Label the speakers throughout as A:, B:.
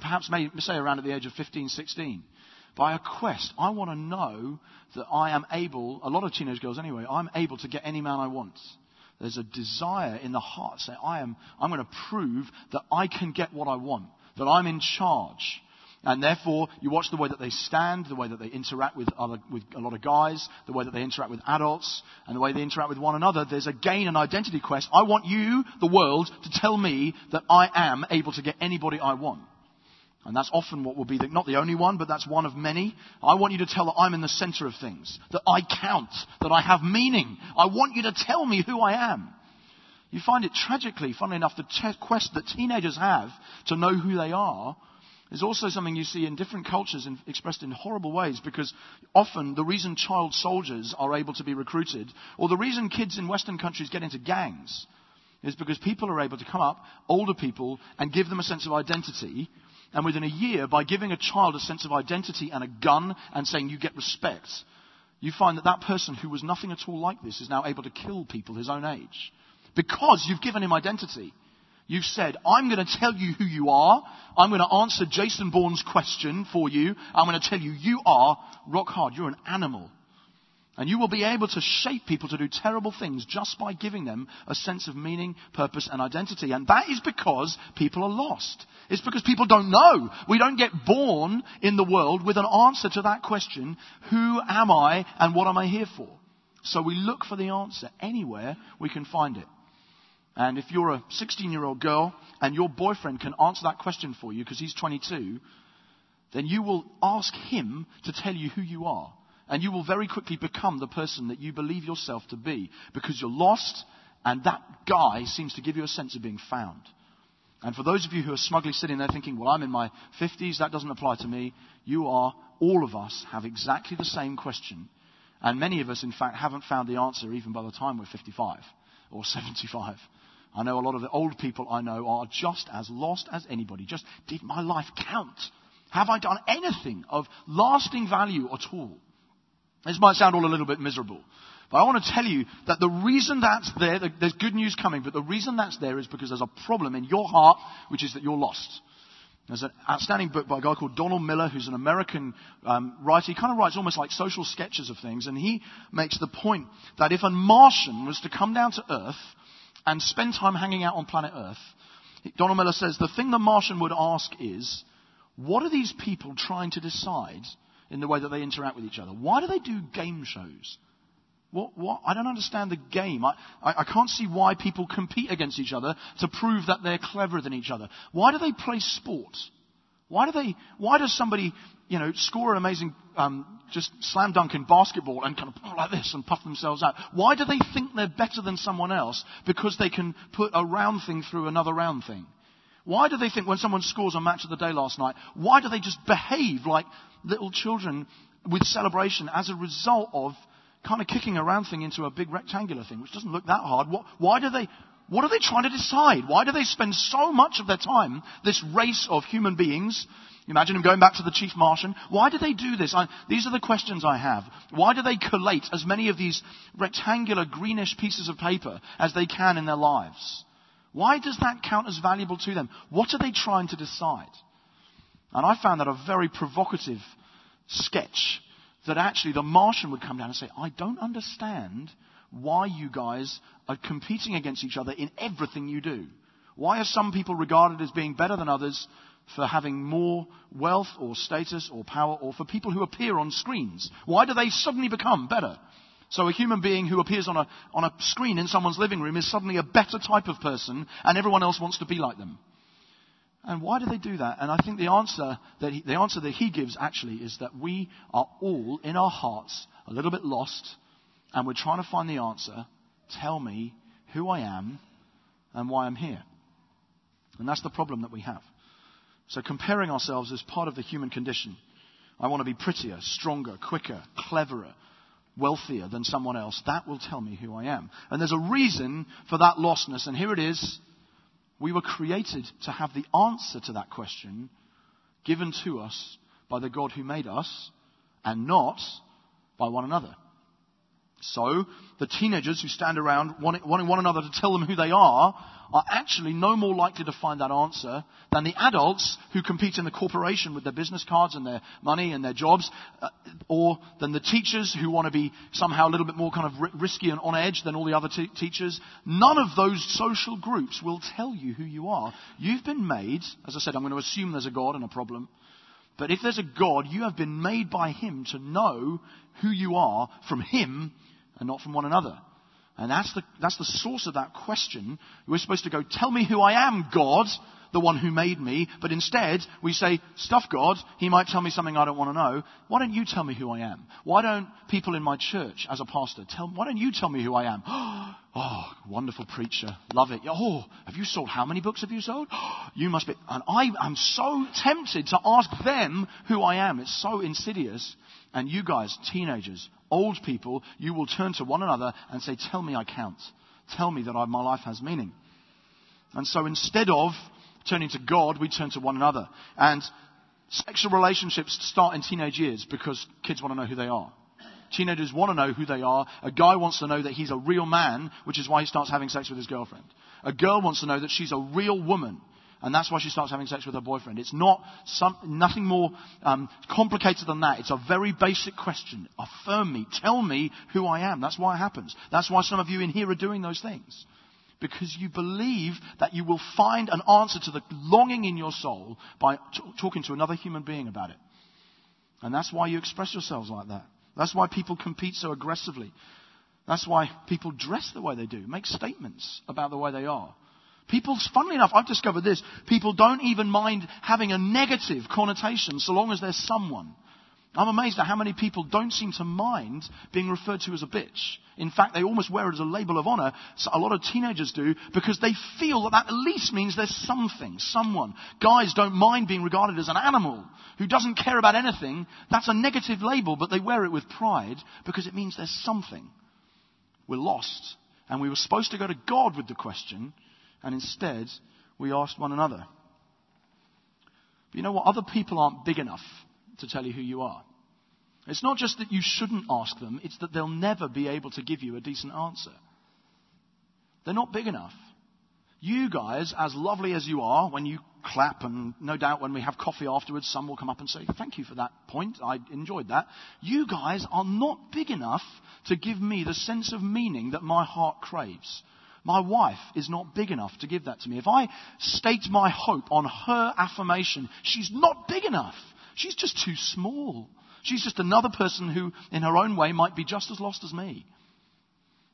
A: perhaps may, say around at the age of 15, 16, by a quest. I want to know that I am able, a lot of teenage girls anyway, I'm able to get any man I want. There's a desire in the heart say, I am, I'm going to prove that I can get what I want, that I'm in charge. And therefore, you watch the way that they stand, the way that they interact with, other, with a lot of guys, the way that they interact with adults, and the way they interact with one another. There's again an identity quest. I want you, the world, to tell me that I am able to get anybody I want. And that's often what will be the, not the only one, but that's one of many. I want you to tell that I'm in the center of things, that I count, that I have meaning. I want you to tell me who I am. You find it tragically, funnily enough, the te- quest that teenagers have to know who they are is also something you see in different cultures in, expressed in horrible ways because often the reason child soldiers are able to be recruited, or the reason kids in Western countries get into gangs, is because people are able to come up, older people, and give them a sense of identity and within a year, by giving a child a sense of identity and a gun and saying you get respect, you find that that person who was nothing at all like this is now able to kill people his own age. Because you've given him identity. You've said, I'm going to tell you who you are. I'm going to answer Jason Bourne's question for you. I'm going to tell you, you are rock hard. You're an animal. And you will be able to shape people to do terrible things just by giving them a sense of meaning, purpose, and identity. And that is because people are lost. It's because people don't know. We don't get born in the world with an answer to that question, who am I and what am I here for? So we look for the answer anywhere we can find it. And if you're a 16 year old girl and your boyfriend can answer that question for you because he's 22, then you will ask him to tell you who you are. And you will very quickly become the person that you believe yourself to be because you're lost and that guy seems to give you a sense of being found. And for those of you who are smugly sitting there thinking, well, I'm in my 50s, that doesn't apply to me, you are, all of us have exactly the same question. And many of us, in fact, haven't found the answer even by the time we're 55 or 75. I know a lot of the old people I know are just as lost as anybody. Just, did my life count? Have I done anything of lasting value at all? This might sound all a little bit miserable. But I want to tell you that the reason that's there, there's good news coming, but the reason that's there is because there's a problem in your heart, which is that you're lost. There's an outstanding book by a guy called Donald Miller, who's an American um, writer. He kind of writes almost like social sketches of things, and he makes the point that if a Martian was to come down to Earth and spend time hanging out on planet Earth, Donald Miller says the thing the Martian would ask is, what are these people trying to decide in the way that they interact with each other. Why do they do game shows? What, what? I don't understand the game. I, I, I, can't see why people compete against each other to prove that they're cleverer than each other. Why do they play sport? Why do they? Why does somebody, you know, score an amazing, um, just slam dunk in basketball and kind of like this and puff themselves out? Why do they think they're better than someone else because they can put a round thing through another round thing? Why do they think when someone scores a match of the day last night, why do they just behave like little children with celebration as a result of kind of kicking a round thing into a big rectangular thing, which doesn't look that hard? What, why do they, what are they trying to decide? Why do they spend so much of their time, this race of human beings, Imagine him going back to the chief Martian. Why do they do this? I, these are the questions I have. Why do they collate as many of these rectangular greenish pieces of paper as they can in their lives? Why does that count as valuable to them? What are they trying to decide? And I found that a very provocative sketch that actually the Martian would come down and say, I don't understand why you guys are competing against each other in everything you do. Why are some people regarded as being better than others for having more wealth or status or power or for people who appear on screens? Why do they suddenly become better? So a human being who appears on a, on a screen in someone's living room is suddenly a better type of person and everyone else wants to be like them. And why do they do that? And I think the answer that he, the answer that he gives actually is that we are all in our hearts a little bit lost and we're trying to find the answer. Tell me who I am and why I'm here. And that's the problem that we have. So comparing ourselves is part of the human condition. I want to be prettier, stronger, quicker, cleverer, wealthier than someone else, that will tell me who I am. And there's a reason for that lostness, and here it is. We were created to have the answer to that question given to us by the God who made us and not by one another. So, the teenagers who stand around wanting, one another to tell them who they are are actually no more likely to find that answer than the adults who compete in the corporation with their business cards and their money and their jobs, uh, or than the teachers who want to be somehow a little bit more kind of risky and on edge than all the other t- teachers. None of those social groups will tell you who you are. You've been made, as I said, I'm going to assume there's a God and a problem. But if there's a God, you have been made by Him to know who you are from Him and not from one another. And that's the, that's the source of that question. We're supposed to go, tell me who I am, God, the one who made me. But instead, we say, stuff God. He might tell me something I don't want to know. Why don't you tell me who I am? Why don't people in my church, as a pastor, tell, why don't you tell me who I am? Oh, wonderful preacher. Love it. Oh, have you sold, how many books have you sold? You must be, and I am so tempted to ask them who I am. It's so insidious. And you guys, teenagers, old people, you will turn to one another and say, Tell me I count. Tell me that I, my life has meaning. And so instead of turning to God, we turn to one another. And sexual relationships start in teenage years because kids want to know who they are. Teenagers want to know who they are. A guy wants to know that he's a real man, which is why he starts having sex with his girlfriend. A girl wants to know that she's a real woman, and that's why she starts having sex with her boyfriend. It's not some, nothing more um, complicated than that. It's a very basic question. Affirm me. Tell me who I am. That's why it happens. That's why some of you in here are doing those things. Because you believe that you will find an answer to the longing in your soul by t- talking to another human being about it. And that's why you express yourselves like that. That's why people compete so aggressively. That's why people dress the way they do, make statements about the way they are. People, funnily enough, I've discovered this. People don't even mind having a negative connotation so long as there's someone. I'm amazed at how many people don't seem to mind being referred to as a bitch. In fact, they almost wear it as a label of honor. So a lot of teenagers do because they feel that that at least means there's something, someone. Guys don't mind being regarded as an animal who doesn't care about anything. That's a negative label, but they wear it with pride because it means there's something. We're lost. And we were supposed to go to God with the question, and instead we asked one another. But you know what? Other people aren't big enough to tell you who you are. It's not just that you shouldn't ask them, it's that they'll never be able to give you a decent answer. They're not big enough. You guys, as lovely as you are, when you clap, and no doubt when we have coffee afterwards, some will come up and say, Thank you for that point. I enjoyed that. You guys are not big enough to give me the sense of meaning that my heart craves. My wife is not big enough to give that to me. If I state my hope on her affirmation, she's not big enough. She's just too small. She's just another person who, in her own way, might be just as lost as me.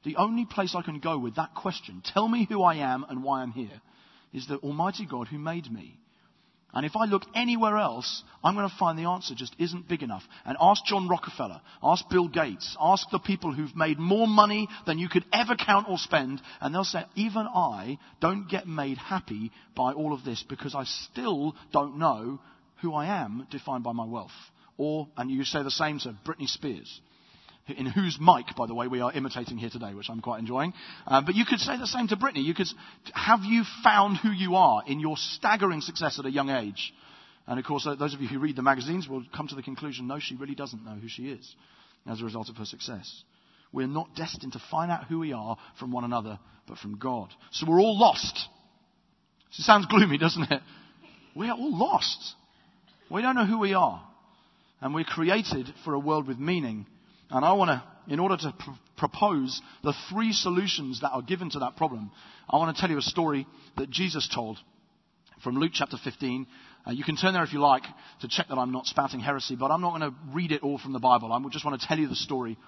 A: The only place I can go with that question, tell me who I am and why I'm here, is the Almighty God who made me. And if I look anywhere else, I'm going to find the answer just isn't big enough. And ask John Rockefeller, ask Bill Gates, ask the people who've made more money than you could ever count or spend, and they'll say, even I don't get made happy by all of this because I still don't know who I am defined by my wealth. Or, and you say the same to Britney Spears, in whose mic, by the way, we are imitating here today, which I'm quite enjoying. Uh, but you could say the same to Britney. You could, have you found who you are in your staggering success at a young age? And of course, those of you who read the magazines will come to the conclusion, no, she really doesn't know who she is as a result of her success. We're not destined to find out who we are from one another, but from God. So we're all lost. It sounds gloomy, doesn't it? We are all lost. We don't know who we are. And we're created for a world with meaning. And I want to, in order to pr- propose the three solutions that are given to that problem, I want to tell you a story that Jesus told from Luke chapter 15. Uh, you can turn there if you like to check that I'm not spouting heresy, but I'm not going to read it all from the Bible. I just want to tell you the story.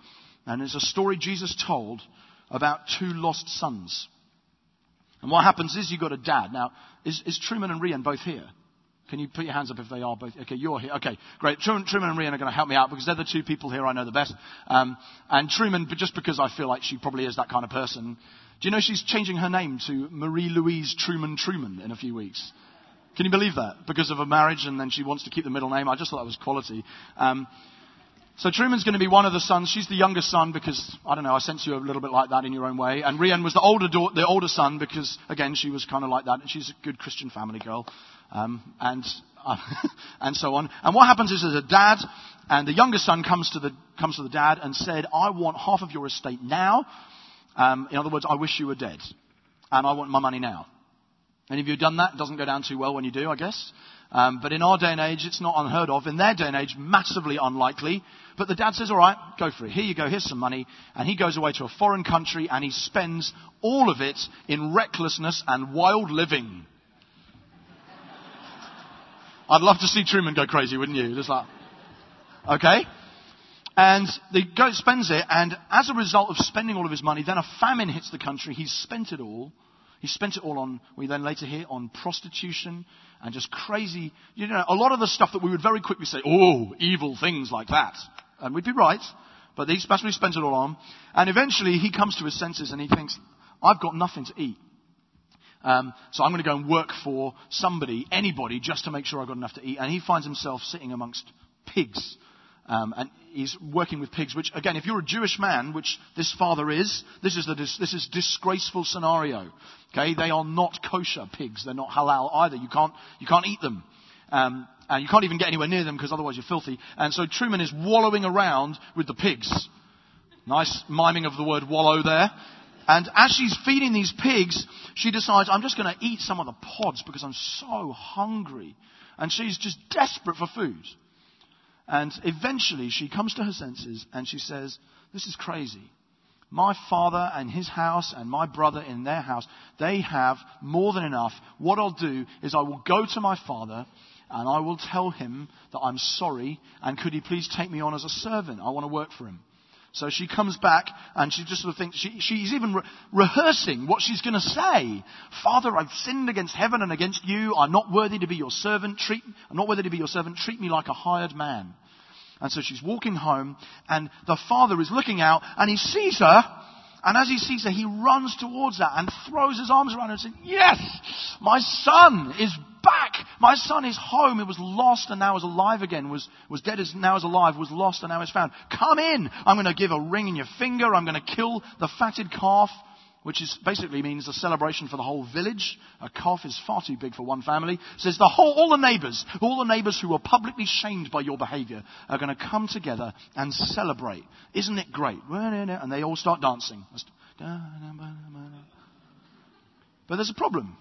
A: And it's a story Jesus told about two lost sons. And what happens is you've got a dad. Now, is, is Truman and Rian both here? Can you put your hands up if they are both? Okay, you're here. Okay, great. Truman, Truman and Rian are going to help me out because they're the two people here I know the best. Um, and Truman, just because I feel like she probably is that kind of person, do you know she's changing her name to Marie Louise Truman Truman in a few weeks? Can you believe that? Because of a marriage and then she wants to keep the middle name. I just thought that was quality. Um, so Truman's going to be one of the sons. She's the youngest son because, I don't know, I sense you a little bit like that in your own way. And Rian was the older, da- the older son because, again, she was kind of like that. And she's a good Christian family girl. Um, and and so on. And what happens is there's a dad, and the youngest son comes to the, comes to the dad and said, I want half of your estate now. Um, in other words, I wish you were dead. And I want my money now. Any of you have done that? It doesn't go down too well when you do, I guess. Um, but in our day and age, it's not unheard of. In their day and age, massively unlikely. But the dad says, all right, go for it. Here you go. Here's some money. And he goes away to a foreign country and he spends all of it in recklessness and wild living. I'd love to see Truman go crazy, wouldn't you? Just like, okay. And the goat spends it, and as a result of spending all of his money, then a famine hits the country. He's spent it all. He spent it all on, we then later hear, on prostitution and just crazy, you know, a lot of the stuff that we would very quickly say, oh, evil things like that. And we'd be right, but he especially spends it all on. And eventually he comes to his senses and he thinks, I've got nothing to eat. Um, so I'm going to go and work for somebody, anybody, just to make sure I've got enough to eat. And he finds himself sitting amongst pigs. Um, and he's working with pigs, which, again, if you're a Jewish man, which this father is, this is, the, this is disgraceful scenario. Okay, they are not kosher pigs. They're not halal either. You can't, you can't eat them. Um, and you can't even get anywhere near them because otherwise you're filthy. And so Truman is wallowing around with the pigs. Nice miming of the word wallow there. And as she's feeding these pigs, she decides, I'm just going to eat some of the pods because I'm so hungry. And she's just desperate for food. And eventually she comes to her senses and she says, This is crazy. My father and his house and my brother in their house, they have more than enough. What I'll do is I will go to my father and I will tell him that I'm sorry and could he please take me on as a servant? I want to work for him. So she comes back and she just sort of thinks, she, she's even re- rehearsing what she's going to say. Father, I've sinned against heaven and against you. I'm not worthy to be your servant. Treat, I'm not worthy to be your servant. Treat me like a hired man. And so she's walking home and the father is looking out and he sees her. And as he sees her, he runs towards her and throws his arms around her and says, Yes, my son is back. My son is home. It was lost and now is alive again. Was, was dead and now is alive. Was lost and now is found. Come in. I'm going to give a ring in your finger. I'm going to kill the fatted calf which is basically means a celebration for the whole village. A calf is far too big for one family. Says the whole, all the neighbors, all the neighbors who were publicly shamed by your behavior are going to come together and celebrate. Isn't it great? And they all start dancing. But there's a problem.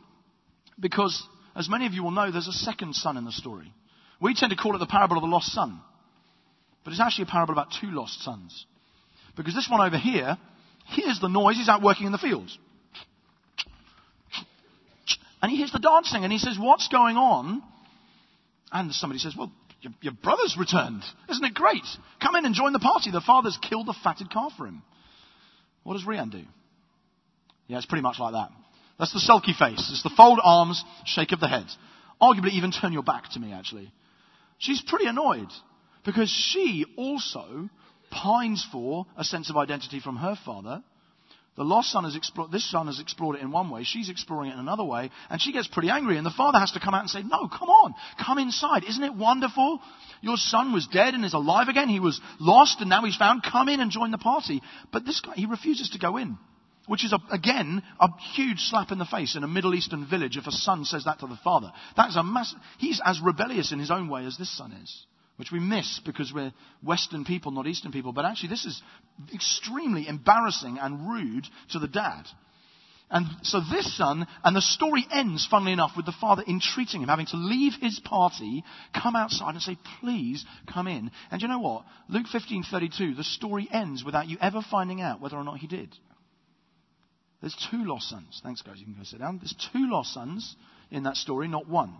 A: Because, as many of you will know, there's a second son in the story. We tend to call it the parable of the lost son. But it's actually a parable about two lost sons. Because this one over here hears the noise. He's out working in the fields. And he hears the dancing and he says, What's going on? And somebody says, Well, your, your brother's returned. Isn't it great? Come in and join the party. The father's killed the fatted calf for him. What does Rian do? Yeah, it's pretty much like that. That's the sulky face. It's the fold arms, shake of the head. Arguably, even turn your back to me, actually. She's pretty annoyed because she also pines for a sense of identity from her father. The lost son has explored, this son has explored it in one way, she's exploring it in another way, and she gets pretty angry, and the father has to come out and say, no, come on, come inside. Isn't it wonderful? Your son was dead and is alive again. He was lost and now he's found. Come in and join the party. But this guy, he refuses to go in. Which is, a, again, a huge slap in the face in a Middle Eastern village if a son says that to the father. That is a massive, he's as rebellious in his own way as this son is which we miss because we're Western people, not Eastern people. But actually, this is extremely embarrassing and rude to the dad. And so this son, and the story ends, funnily enough, with the father entreating him, having to leave his party, come outside and say, please come in. And you know what? Luke 15:32, the story ends without you ever finding out whether or not he did. There's two lost sons. Thanks, guys. You can go sit down. There's two lost sons in that story, not one.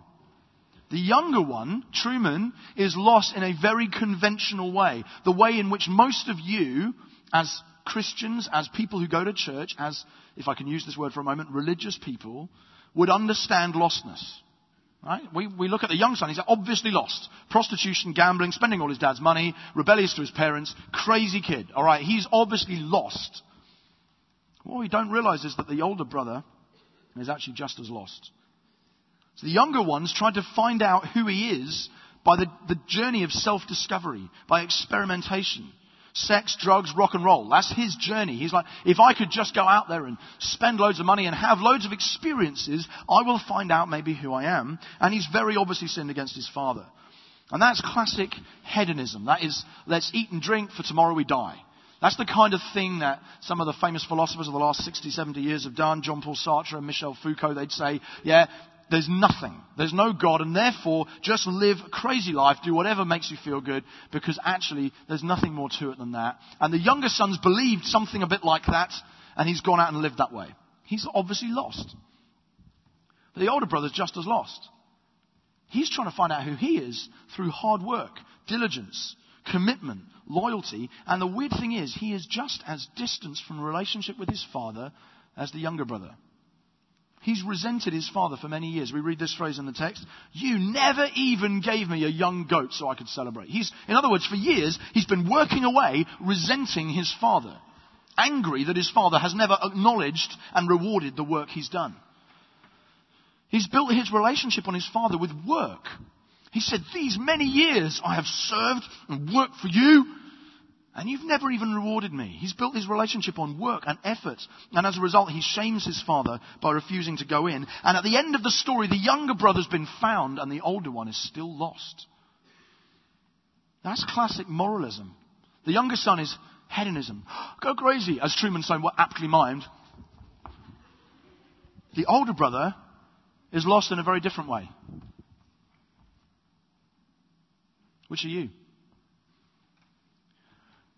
A: The younger one, Truman, is lost in a very conventional way. The way in which most of you, as Christians, as people who go to church, as, if I can use this word for a moment, religious people, would understand lostness. Right? We, we look at the young son, he's obviously lost. Prostitution, gambling, spending all his dad's money, rebellious to his parents, crazy kid. Alright, he's obviously lost. What we don't realize is that the older brother is actually just as lost. So the younger ones tried to find out who he is by the, the journey of self-discovery, by experimentation. Sex, drugs, rock and roll. That's his journey. He's like, if I could just go out there and spend loads of money and have loads of experiences, I will find out maybe who I am. And he's very obviously sinned against his father. And that's classic hedonism. That is, let's eat and drink for tomorrow we die. That's the kind of thing that some of the famous philosophers of the last 60, 70 years have done. John Paul Sartre and Michel Foucault, they'd say, yeah, there's nothing. There's no God, and therefore just live a crazy life, do whatever makes you feel good, because actually there's nothing more to it than that. And the younger son's believed something a bit like that, and he's gone out and lived that way. He's obviously lost. But the older brother's just as lost. He's trying to find out who he is through hard work, diligence, commitment, loyalty. And the weird thing is, he is just as distant from relationship with his father as the younger brother. He's resented his father for many years. We read this phrase in the text. You never even gave me a young goat so I could celebrate. He's, in other words, for years, he's been working away, resenting his father. Angry that his father has never acknowledged and rewarded the work he's done. He's built his relationship on his father with work. He said, These many years I have served and worked for you, and you've never even rewarded me. He's built his relationship on work and effort. And as a result, he shames his father by refusing to go in. And at the end of the story, the younger brother's been found and the older one is still lost. That's classic moralism. The younger son is hedonism. Go crazy, as Truman so aptly mimed. The older brother is lost in a very different way. Which are you?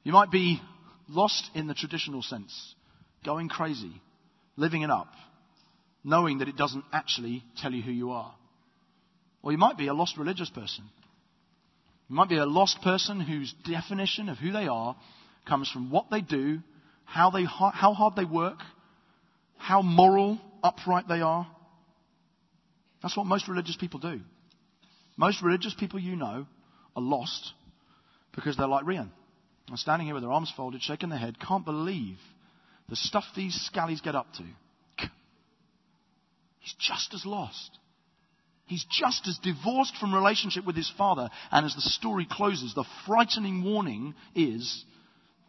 A: You might be lost in the traditional sense, going crazy, living it up, knowing that it doesn't actually tell you who you are. Or you might be a lost religious person. You might be a lost person whose definition of who they are comes from what they do, how, they, how hard they work, how moral, upright they are. That's what most religious people do. Most religious people you know are lost because they're like Rian. I'm standing here with their arms folded, shaking their head, can't believe the stuff these scallies get up to. He's just as lost. He's just as divorced from relationship with his father. And as the story closes, the frightening warning is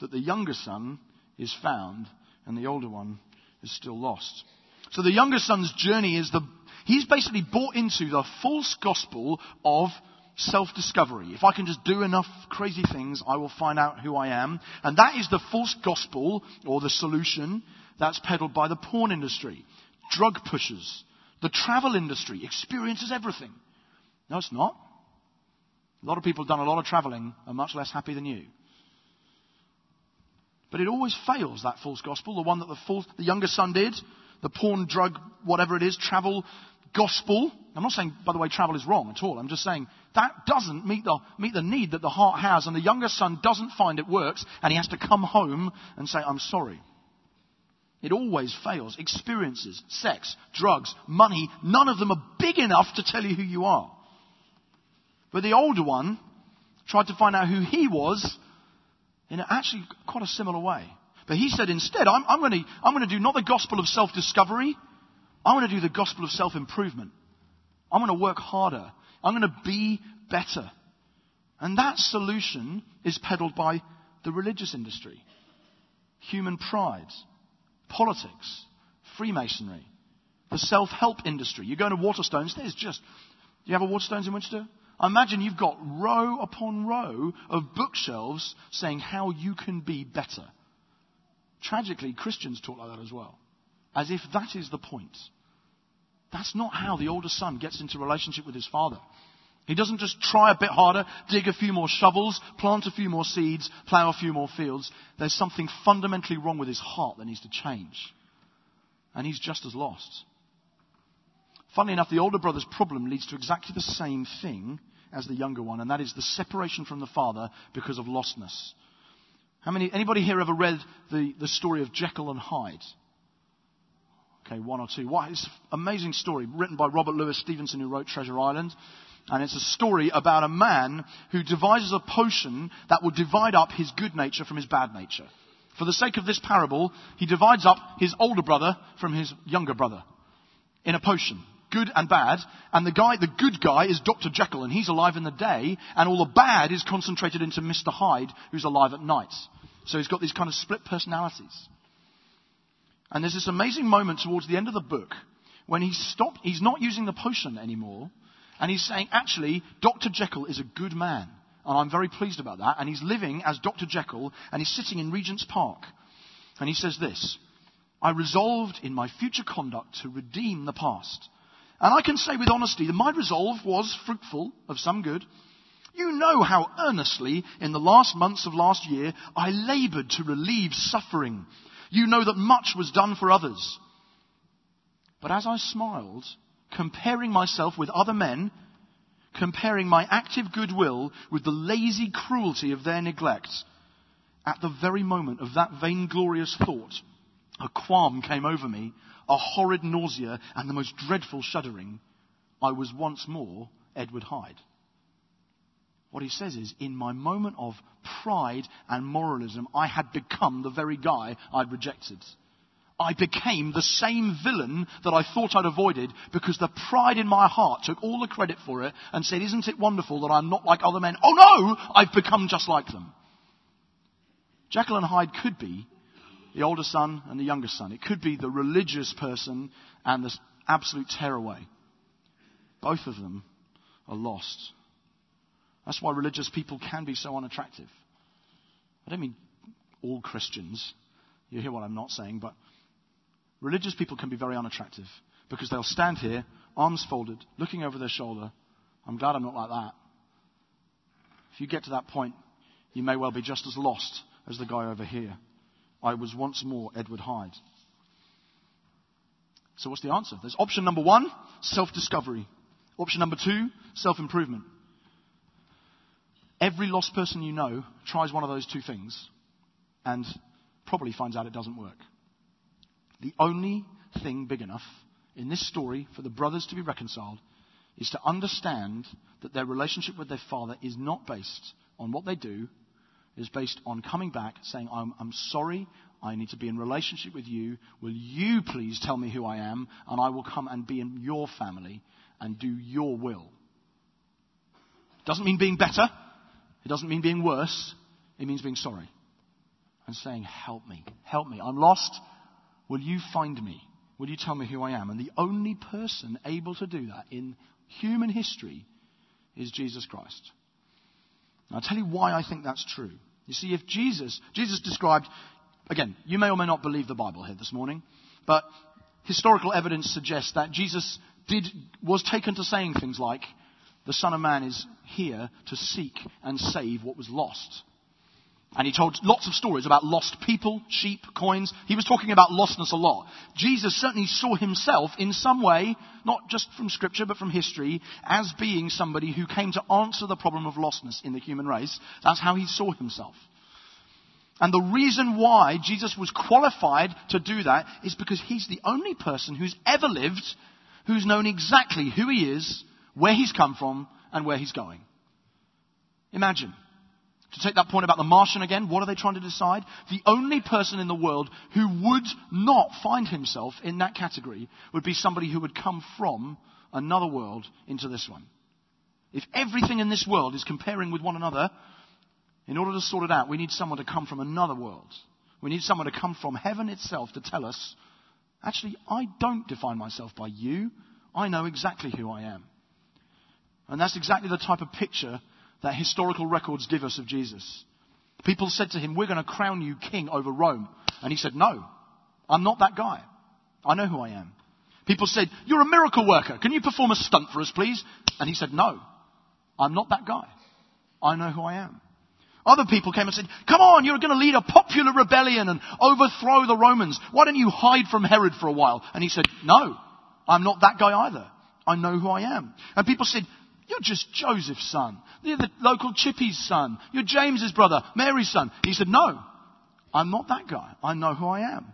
A: that the younger son is found and the older one is still lost. So the younger son's journey is the, he's basically bought into the false gospel of self-discovery. If I can just do enough crazy things, I will find out who I am. And that is the false gospel or the solution that's peddled by the porn industry, drug pushers, the travel industry, experiences everything. No, it's not. A lot of people who've done a lot of traveling are much less happy than you. But it always fails, that false gospel. The one that the, false, the younger son did, the porn, drug, whatever it is, travel gospel. I'm not saying, by the way, travel is wrong at all. I'm just saying that doesn't meet the, meet the need that the heart has. And the younger son doesn't find it works. And he has to come home and say, I'm sorry. It always fails. Experiences, sex, drugs, money, none of them are big enough to tell you who you are. But the older one tried to find out who he was in actually quite a similar way. But he said instead, I'm, I'm going to I'm going to do not the gospel of self discovery, I'm going to do the gospel of self improvement. I'm going to work harder. I'm going to be better. And that solution is peddled by the religious industry, human pride, politics, Freemasonry, the self help industry. You go into Waterstones, there's just. Do you have a Waterstones in Winchester? I imagine you've got row upon row of bookshelves saying how you can be better. Tragically, Christians talk like that as well. As if that is the point. That's not how the older son gets into relationship with his father. He doesn't just try a bit harder, dig a few more shovels, plant a few more seeds, plow a few more fields. There's something fundamentally wrong with his heart that needs to change. And he's just as lost. Funnily enough, the older brother's problem leads to exactly the same thing as the younger one, and that is the separation from the father because of lostness. How many, anybody here ever read the, the story of Jekyll and Hyde? Okay, one or two. What? It's an amazing story written by Robert Louis Stevenson, who wrote Treasure Island. And it's a story about a man who devises a potion that will divide up his good nature from his bad nature. For the sake of this parable, he divides up his older brother from his younger brother in a potion. Good and bad. And the guy, the good guy is Dr. Jekyll and he's alive in the day. And all the bad is concentrated into Mr. Hyde who's alive at night. So he's got these kind of split personalities. And there's this amazing moment towards the end of the book when he stopped, he's not using the potion anymore, and he's saying, actually, Dr. Jekyll is a good man. And I'm very pleased about that. And he's living as Dr. Jekyll, and he's sitting in Regent's Park. And he says this I resolved in my future conduct to redeem the past. And I can say with honesty that my resolve was fruitful of some good. You know how earnestly in the last months of last year I labored to relieve suffering. You know that much was done for others. But as I smiled, comparing myself with other men, comparing my active goodwill with the lazy cruelty of their neglect, at the very moment of that vainglorious thought, a qualm came over me, a horrid nausea, and the most dreadful shuddering. I was once more Edward Hyde. What he says is, in my moment of pride and moralism, I had become the very guy I'd rejected. I became the same villain that I thought I'd avoided because the pride in my heart took all the credit for it and said, Isn't it wonderful that I'm not like other men? Oh no! I've become just like them. Jekyll and Hyde could be the older son and the younger son. It could be the religious person and the absolute tearaway. Both of them are lost. That's why religious people can be so unattractive. I don't mean all Christians. You hear what I'm not saying, but religious people can be very unattractive because they'll stand here, arms folded, looking over their shoulder. I'm glad I'm not like that. If you get to that point, you may well be just as lost as the guy over here. I was once more Edward Hyde. So, what's the answer? There's option number one self discovery. Option number two self improvement. Every lost person you know tries one of those two things and probably finds out it doesn't work. The only thing big enough in this story for the brothers to be reconciled is to understand that their relationship with their father is not based on what they do, is based on coming back, saying, I'm, I'm sorry, I need to be in relationship with you. Will you please tell me who I am? And I will come and be in your family and do your will. Doesn't mean being better. It doesn't mean being worse. It means being sorry. And saying, help me. Help me. I'm lost. Will you find me? Will you tell me who I am? And the only person able to do that in human history is Jesus Christ. I'll tell you why I think that's true. You see, if Jesus, Jesus described, again, you may or may not believe the Bible here this morning, but historical evidence suggests that Jesus did, was taken to saying things like, the Son of Man is here to seek and save what was lost. And he told lots of stories about lost people, sheep, coins. He was talking about lostness a lot. Jesus certainly saw himself in some way, not just from scripture, but from history, as being somebody who came to answer the problem of lostness in the human race. That's how he saw himself. And the reason why Jesus was qualified to do that is because he's the only person who's ever lived who's known exactly who he is, where he's come from, and where he's going. Imagine to take that point about the Martian again, what are they trying to decide? The only person in the world who would not find himself in that category would be somebody who would come from another world into this one. If everything in this world is comparing with one another, in order to sort it out, we need someone to come from another world. We need someone to come from heaven itself to tell us, actually, I don't define myself by you. I know exactly who I am. And that's exactly the type of picture that historical records give us of Jesus. People said to him, We're going to crown you king over Rome. And he said, No, I'm not that guy. I know who I am. People said, You're a miracle worker. Can you perform a stunt for us, please? And he said, No, I'm not that guy. I know who I am. Other people came and said, Come on, you're going to lead a popular rebellion and overthrow the Romans. Why don't you hide from Herod for a while? And he said, No, I'm not that guy either. I know who I am. And people said, you're just Joseph's son. You're the local Chippy's son. You're James's brother, Mary's son. He said, No, I'm not that guy. I know who I am.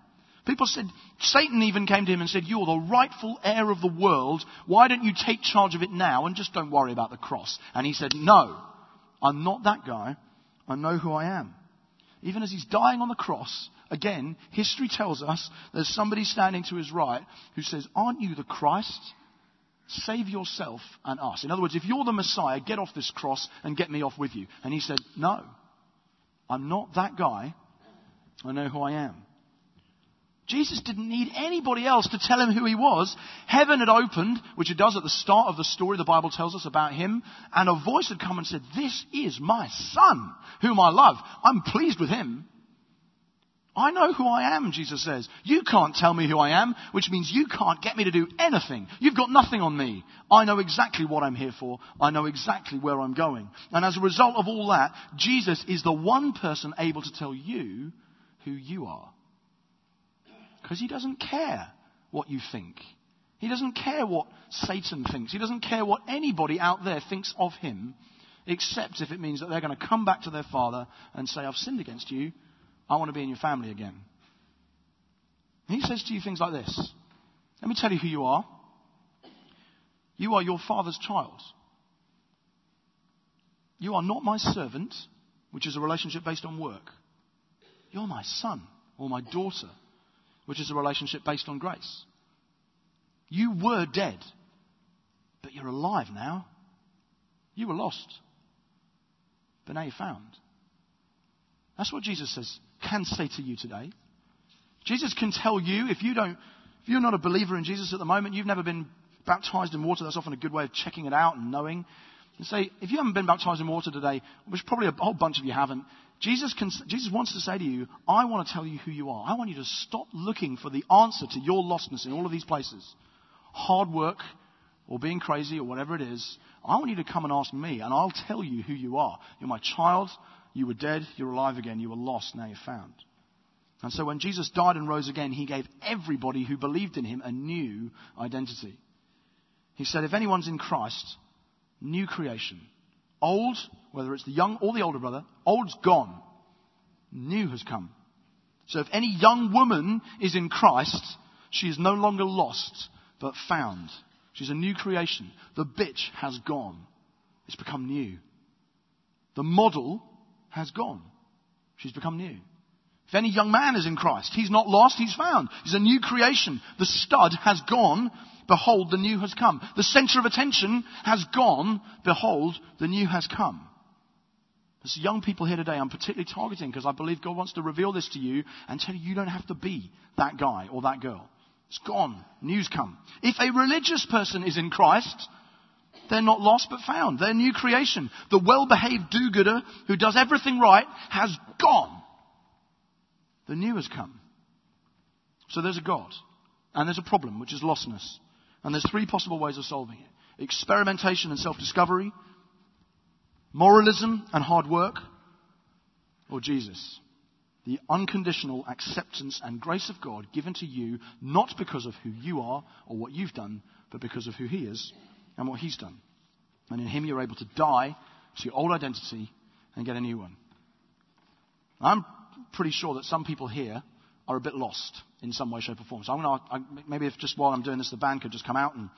A: People said, Satan even came to him and said, You're the rightful heir of the world. Why don't you take charge of it now and just don't worry about the cross? And he said, No, I'm not that guy. I know who I am. Even as he's dying on the cross, again, history tells us there's somebody standing to his right who says, Aren't you the Christ? Save yourself and us. In other words, if you're the Messiah, get off this cross and get me off with you. And he said, No, I'm not that guy. I know who I am. Jesus didn't need anybody else to tell him who he was. Heaven had opened, which it does at the start of the story the Bible tells us about him, and a voice had come and said, This is my son, whom I love. I'm pleased with him. I know who I am, Jesus says. You can't tell me who I am, which means you can't get me to do anything. You've got nothing on me. I know exactly what I'm here for. I know exactly where I'm going. And as a result of all that, Jesus is the one person able to tell you who you are. Because he doesn't care what you think. He doesn't care what Satan thinks. He doesn't care what anybody out there thinks of him, except if it means that they're going to come back to their father and say, I've sinned against you. I want to be in your family again. And he says to you things like this Let me tell you who you are. You are your father's child. You are not my servant, which is a relationship based on work. You're my son or my daughter, which is a relationship based on grace. You were dead, but you're alive now. You were lost, but now you're found. That's what Jesus says can say to you today. Jesus can tell you if you don't, if you're not a believer in Jesus at the moment, you've never been baptized in water. That's often a good way of checking it out and knowing. And say, if you haven't been baptized in water today, which probably a whole bunch of you haven't, Jesus, can, Jesus wants to say to you, I want to tell you who you are. I want you to stop looking for the answer to your lostness in all of these places. Hard work, or being crazy, or whatever it is. I want you to come and ask me, and I'll tell you who you are. You're my child. You were dead, you're alive again. You were lost, now you're found. And so when Jesus died and rose again, he gave everybody who believed in him a new identity. He said, if anyone's in Christ, new creation. Old, whether it's the young or the older brother, old's gone. New has come. So if any young woman is in Christ, she is no longer lost, but found. She's a new creation. The bitch has gone. It's become new. The model has gone. She's become new. If any young man is in Christ, he's not lost, he's found. He's a new creation. The stud has gone. Behold, the new has come. The center of attention has gone. Behold, the new has come. There's young people here today I'm particularly targeting because I believe God wants to reveal this to you and tell you you don't have to be that guy or that girl. It's gone. News come. If a religious person is in Christ, they're not lost but found. They're new creation. The well-behaved do-gooder who does everything right has gone. The new has come. So there's a God. And there's a problem, which is lostness. And there's three possible ways of solving it. Experimentation and self-discovery. Moralism and hard work. Or Jesus. The unconditional acceptance and grace of God given to you, not because of who you are or what you've done, but because of who He is and what He's done. And in Him, you're able to die to your old identity and get a new one. I'm pretty sure that some people here are a bit lost in some way, shape, or form. So I'm going to, maybe if just while I'm doing this, the band could just come out and